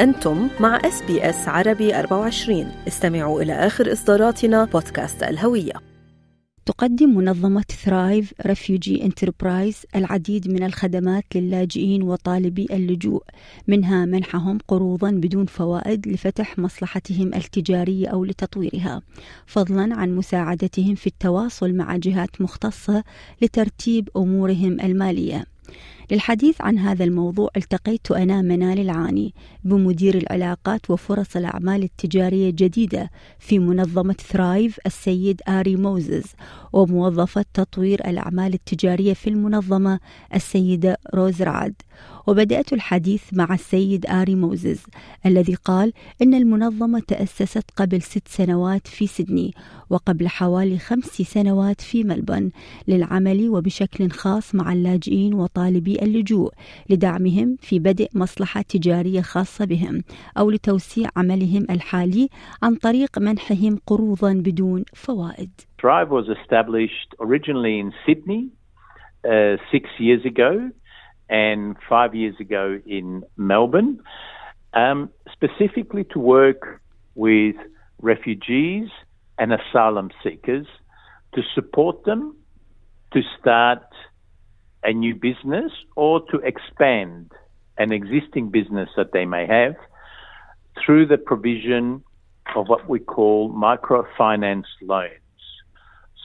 أنتم مع SBS عربي 24 استمعوا إلى آخر إصداراتنا بودكاست الهوية. تقدم منظمة Thrive Refugee Enterprise العديد من الخدمات للاجئين وطالبي اللجوء منها منحهم قروضا بدون فوائد لفتح مصلحتهم التجارية أو لتطويرها فضلا عن مساعدتهم في التواصل مع جهات مختصة لترتيب أمورهم المالية. للحديث عن هذا الموضوع التقيت أنا منال العاني بمدير العلاقات وفرص الأعمال التجارية الجديدة في منظمة Thrive السيد آري موزز وموظفة تطوير الأعمال التجارية في المنظمة السيدة روز رعد. وبدأت الحديث مع السيد آري موزز الذي قال إن المنظمة تأسست قبل ست سنوات في سيدني وقبل حوالي خمس سنوات في ملبورن للعمل وبشكل خاص مع اللاجئين وطالبي اللجوء لدعمهم في بدء مصلحة تجارية خاصة بهم أو لتوسيع عملهم الحالي عن طريق منحهم قروضا بدون فوائد. Thrive was established originally in Sydney uh, six years ago and five years ago in Melbourne, um, specifically to work with refugees and asylum seekers to support them to start a new business or to expand an existing business that they may have through the provision of what we call microfinance loans.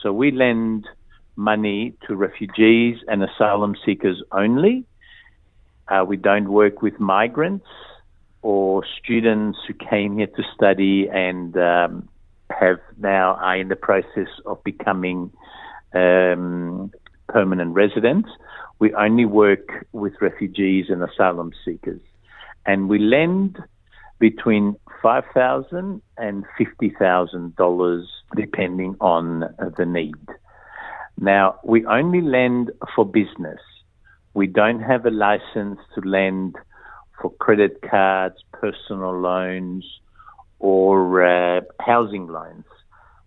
So we lend money to refugees and asylum seekers only uh, we don't work with migrants or students who came here to study and um, have now are in the process of becoming um, permanent residents. We only work with refugees and asylum seekers, and we lend between five thousand and fifty thousand dollars, depending on the need. Now, we only lend for business. We don't have a license to lend for credit cards, personal loans, or uh, housing loans.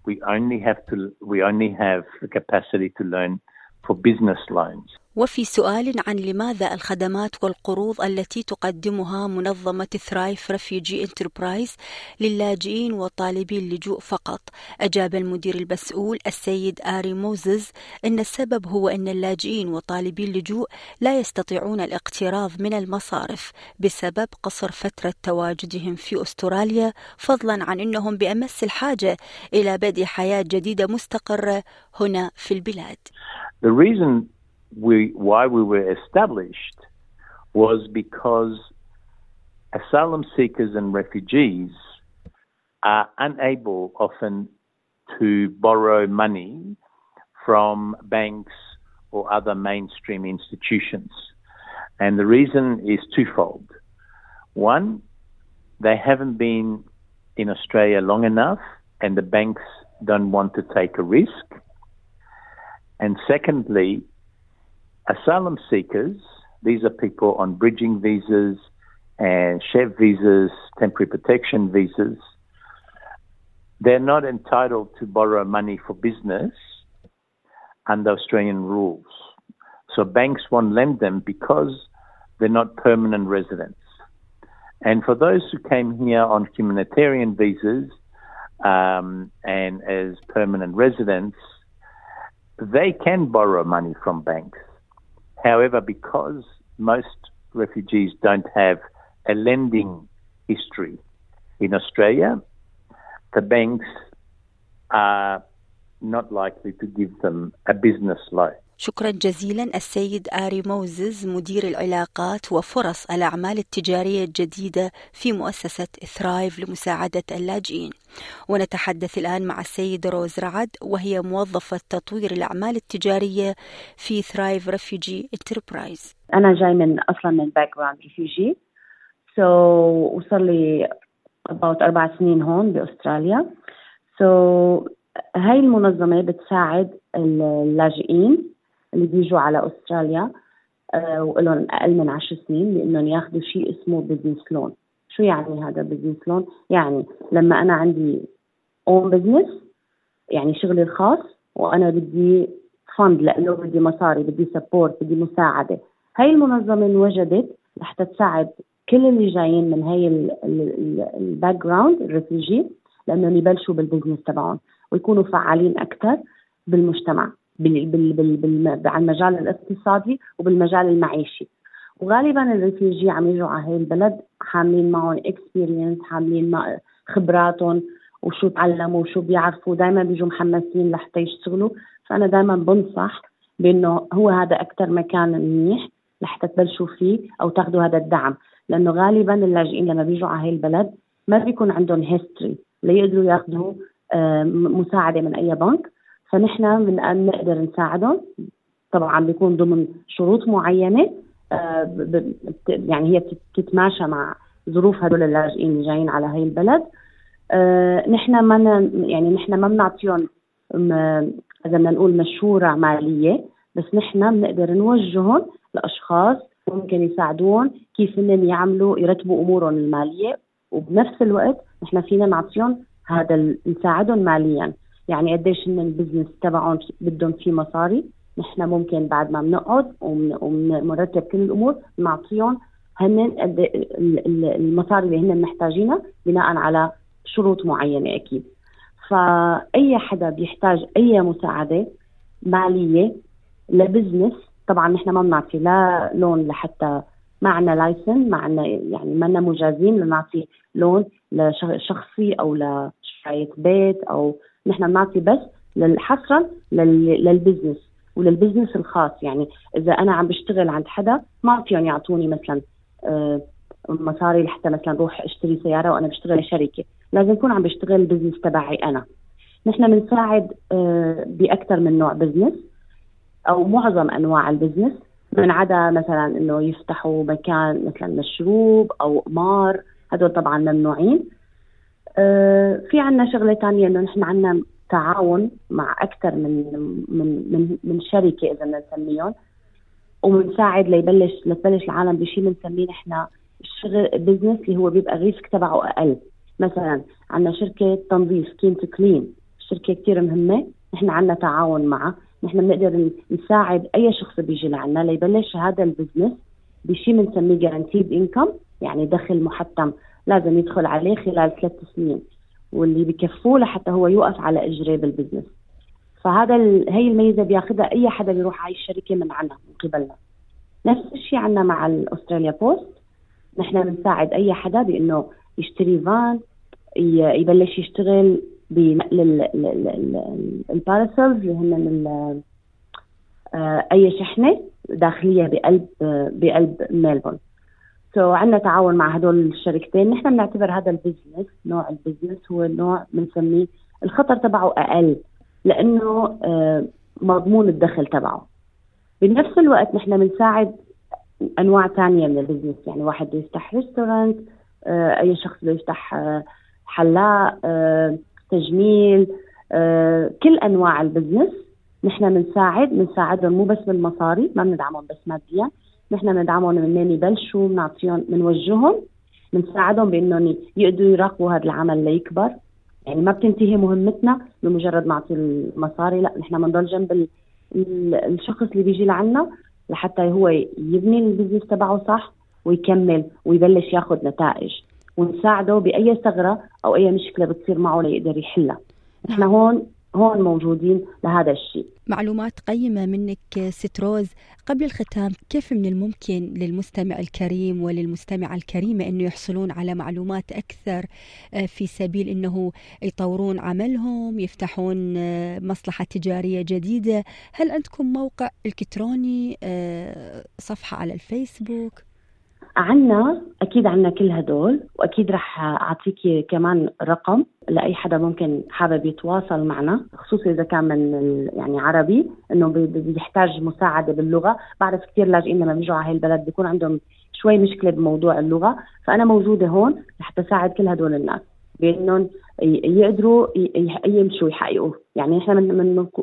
We only have to. We only have the capacity to loan for business loans. وفي سؤال عن لماذا الخدمات والقروض التي تقدمها منظمة Thrive Refugee Enterprise للاجئين وطالبي اللجوء فقط أجاب المدير المسؤول السيد آري موزز أن السبب هو أن اللاجئين وطالبي اللجوء لا يستطيعون الاقتراض من المصارف بسبب قصر فترة تواجدهم في أستراليا فضلا عن أنهم بأمس الحاجة إلى بدء حياة جديدة مستقرة هنا في البلاد. The reason we why we were established was because asylum seekers and refugees are unable often to borrow money from banks or other mainstream institutions. And the reason is twofold. One, they haven't been in Australia long enough and the banks don't want to take a risk. And secondly, asylum seekers, these are people on bridging visas and chef visas, temporary protection visas. They're not entitled to borrow money for business under Australian rules. So banks won't lend them because they're not permanent residents. And for those who came here on humanitarian visas um, and as permanent residents, they can borrow money from banks. However, because most refugees don't have a lending history in Australia, the banks are not likely to give them a business loan. شكرا جزيلا السيد آري موزز مدير العلاقات وفرص الأعمال التجارية الجديدة في مؤسسة Thrive لمساعدة اللاجئين. ونتحدث الآن مع السيدة روز رعد وهي موظفة تطوير الأعمال التجارية في Thrive Refugee Enterprise أنا جاي من أصلا من background refugee so وصل لي about أربع سنين هون بأستراليا. so so, هاي المنظمة بتساعد اللاجئين اللي بيجوا على أستراليا آه ولهم أقل من عشر سنين بانهم ياخذوا شيء اسمه business loan شو يعني هذا business loan يعني لما أنا عندي own business يعني شغلي الخاص وأنا بدي fund لأنه بدي مصاري بدي support بدي مساعدة. هاي المنظمة انوجدت لحتى تساعد كل اللي جايين من هاي ال background ال refugee لأنهم يبلشوا بال business تبعهم ويكونوا فعالين أكثر بالمجتمع. بال بال بال على المجال الاقتصادي وبالمجال المعيشي. وغالبا ال refugee عم يجوا على هاي البلد حاملين معهم experience حاملين مع خبراتهم وشو تعلموا وشو بيعرفوا. دائما بيجوا محمسين لحتى يشتغلوا. فأنا دائما بنصح بأنه هو هذا أكثر مكان منيح لحتى تبلشوا فيه أو تاخذوا هذا الدعم. لأنه غالبا اللاجئين لما بيجوا على هاي البلد ما بيكون عندهم هيستوري ليقدروا ياخذوا مساعدة من أي بنك. فنحن من أن نقدر نساعدهم. طبعا بيكون ضمن شروط معينة آه، يعني هي بتتماشى مع ظروف هدول اللاجئين اللي جايين على هاي البلد. آه، نحن ما يعني نحن ما بنعطيهم إذا بدنا نقول مشورة مالية بس نحن بنقدر نوجههم لأشخاص ممكن يساعدوهم كيف هن يعملوا يرتبوا أمورهم المالية. وبنفس الوقت نحن فينا نعطيهم هذا نساعدهم ماليا. يعني قديش هن البزنس تبعهم بدهم فيه مصاري. نحن ممكن بعد ما بنقعد ومرتب كل الأمور نعطيهم هن المصاري اللي هن محتاجينها بناء على شروط معينة أكيد. فأي حدا بيحتاج أي مساعدة مالية لبزنس طبعا نحن ما بنعطي لا لون لحتى معنا لايسن معنا يعني ما مجازين لنعطي لون لشخصي أو لشرايه بيت أو نحن بنعطي بس حصرا لل business ولل business الخاص. يعني إذا أنا عم بشتغل عند حدا ما فيهم يعطوني مثلا آه، مصاري لحتى مثلا روح أشتري سيارة وأنا بشتغل شركه لازم اكون عم بشتغل ال business تبعي أنا. نحن بنساعد آه، بأكثر من نوع business أو معظم أنواع ال business. من عدا مثلا إنه يفتحوا مكان مثلا مشروب أو قمار هدول طبعا ممنوعين. في عنا شغلة ثانية إنه نحن عنا تعاون مع أكثر من من من من شركة إذا بدنا نسميهم وبنساعد ليبلش لتبلش العالم بشيء بنسميه نحن الشغل business اللي هو بيبقى ال risk تبعه أقل. مثلا عندنا شركة تنظيف Keen to Clean شركة كثير مهمة نحن عندنا تعاون معها. نحن بنقدر نساعد أي شخص بيجي لعنا ليبلش هذا ال business بشيء بنسميه guaranteed income يعني دخل محتم لازم يدخل عليه خلال ثلاث سنين واللي بكفوه لحتى هو يوقف على اجريه بال business فهذا ال... هي الميزة بياخذها أي حدا بيروح على الشركة من عنا من قبلنا. نفس الشيء عندنا مع ال Australia Post نحن بنساعد أي حدا بإنه يشتري فان يبلش يشتغل بنقل ال parcels اللي هن آه، أي شحنة داخلية بقلب بقلب ميلبورن so عندنا تعاون مع هدول الشركتين. نحن بنعتبر هذا ال business نوع ال business هو نوع بنسميه الخطر تبعه أقل لأنه آه، مضمون الدخل تبعه. بنفس الوقت نحن بنساعد أنواع ثانية من ال business يعني واحد بده يفتح restaurant آه، أي شخص بده يفتح آه، حلاق تجميل كل أنواع ال business نحن بنساعد بنساعدهم مو بس بالمصاري ما بندعمهم بس ماديا نحن بندعمهم منين يبلشوا بنعطيهم بنوجههم بنساعدهم بإنهم يقدروا يراقبوا هذا العمل ليكبر يعني ما بتنتهي مهمتنا بمجرد نعطي المصاري لا نحن بنضل جنب الشخص اللي بيجي لعنا لحتى هو يبني ال business تبعه صح ويكمل ويبلش ياخذ نتائج ونساعده بأي ثغرة أو أي مشكلة بتصير معه ليقدر يحلها نحن. هون هون موجودين لهذا الشيء. معلومات قيمة منك ست روز قبل الختام كيف من الممكن للمستمع الكريم وللمستمعة الكريمة أنه يحصلون على معلومات أكثر آه، في سبيل أنه يطورون عملهم يفتحون آه، مصلحة تجارية جديدة؟ هل عندكم موقع إلكتروني آه، صفحة على الفيسبوك؟ عنا أكيد عنا كل هدول وأكيد رح اعطيكي كمان رقم لأي حدا ممكن حابب يتواصل معنا خصوصي إذا كان من يعني عربي إنه بيحتاج مساعدة باللغة. بعرف كثير لاجئين لما بيجوا على هاي البلد بيكون عندهم شوي مشكلة بموضوع اللغة. فأنا موجودة هون لحتى أساعد كل هدول الناس بإنهم يقدروا يمشوا يحققوا. يعني إحنا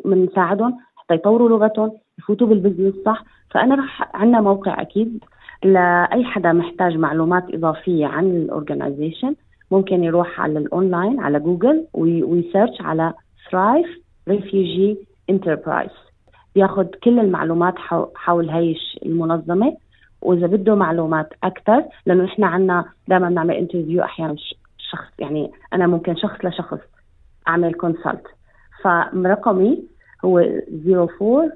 بنساعدهم حتى يطوروا لغتهم يفوتوا بال business صح. فأنا رح عندنا موقع أكيد. لأي حدا محتاج معلومات إضافية عن ال organization ممكن يروح على الاونلاين على جوجل وي search على Thrive Refugee Enterprise بياخذ كل المعلومات حول هاي المنظمة. وإذا بده معلومات أكثر لأنه نحن عنا دائما بنعمل interview أحيانا شخص يعني أنا ممكن شخص لشخص أعمل consult فرقمي هو 0420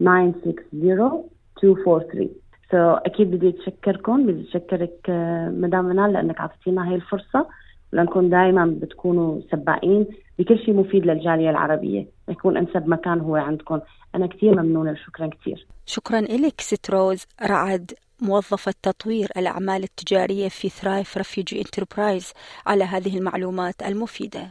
960 243 so so, أكيد بدي أتشكركم بدي أتشكرك آه، مدام منال لأنك أعطيتينا هاي الفرصة. ولنكون دائما بتكونوا سباقين بكل شيء مفيد للجالية العربية. يكون أنسب مكان هو عندكم. أنا كثير ممنونة شكرا كثير شكرا لك ستروز. رعد موظفة تطوير الأعمال التجارية في Thrive Refugee Enterprise على هذه المعلومات المفيدة.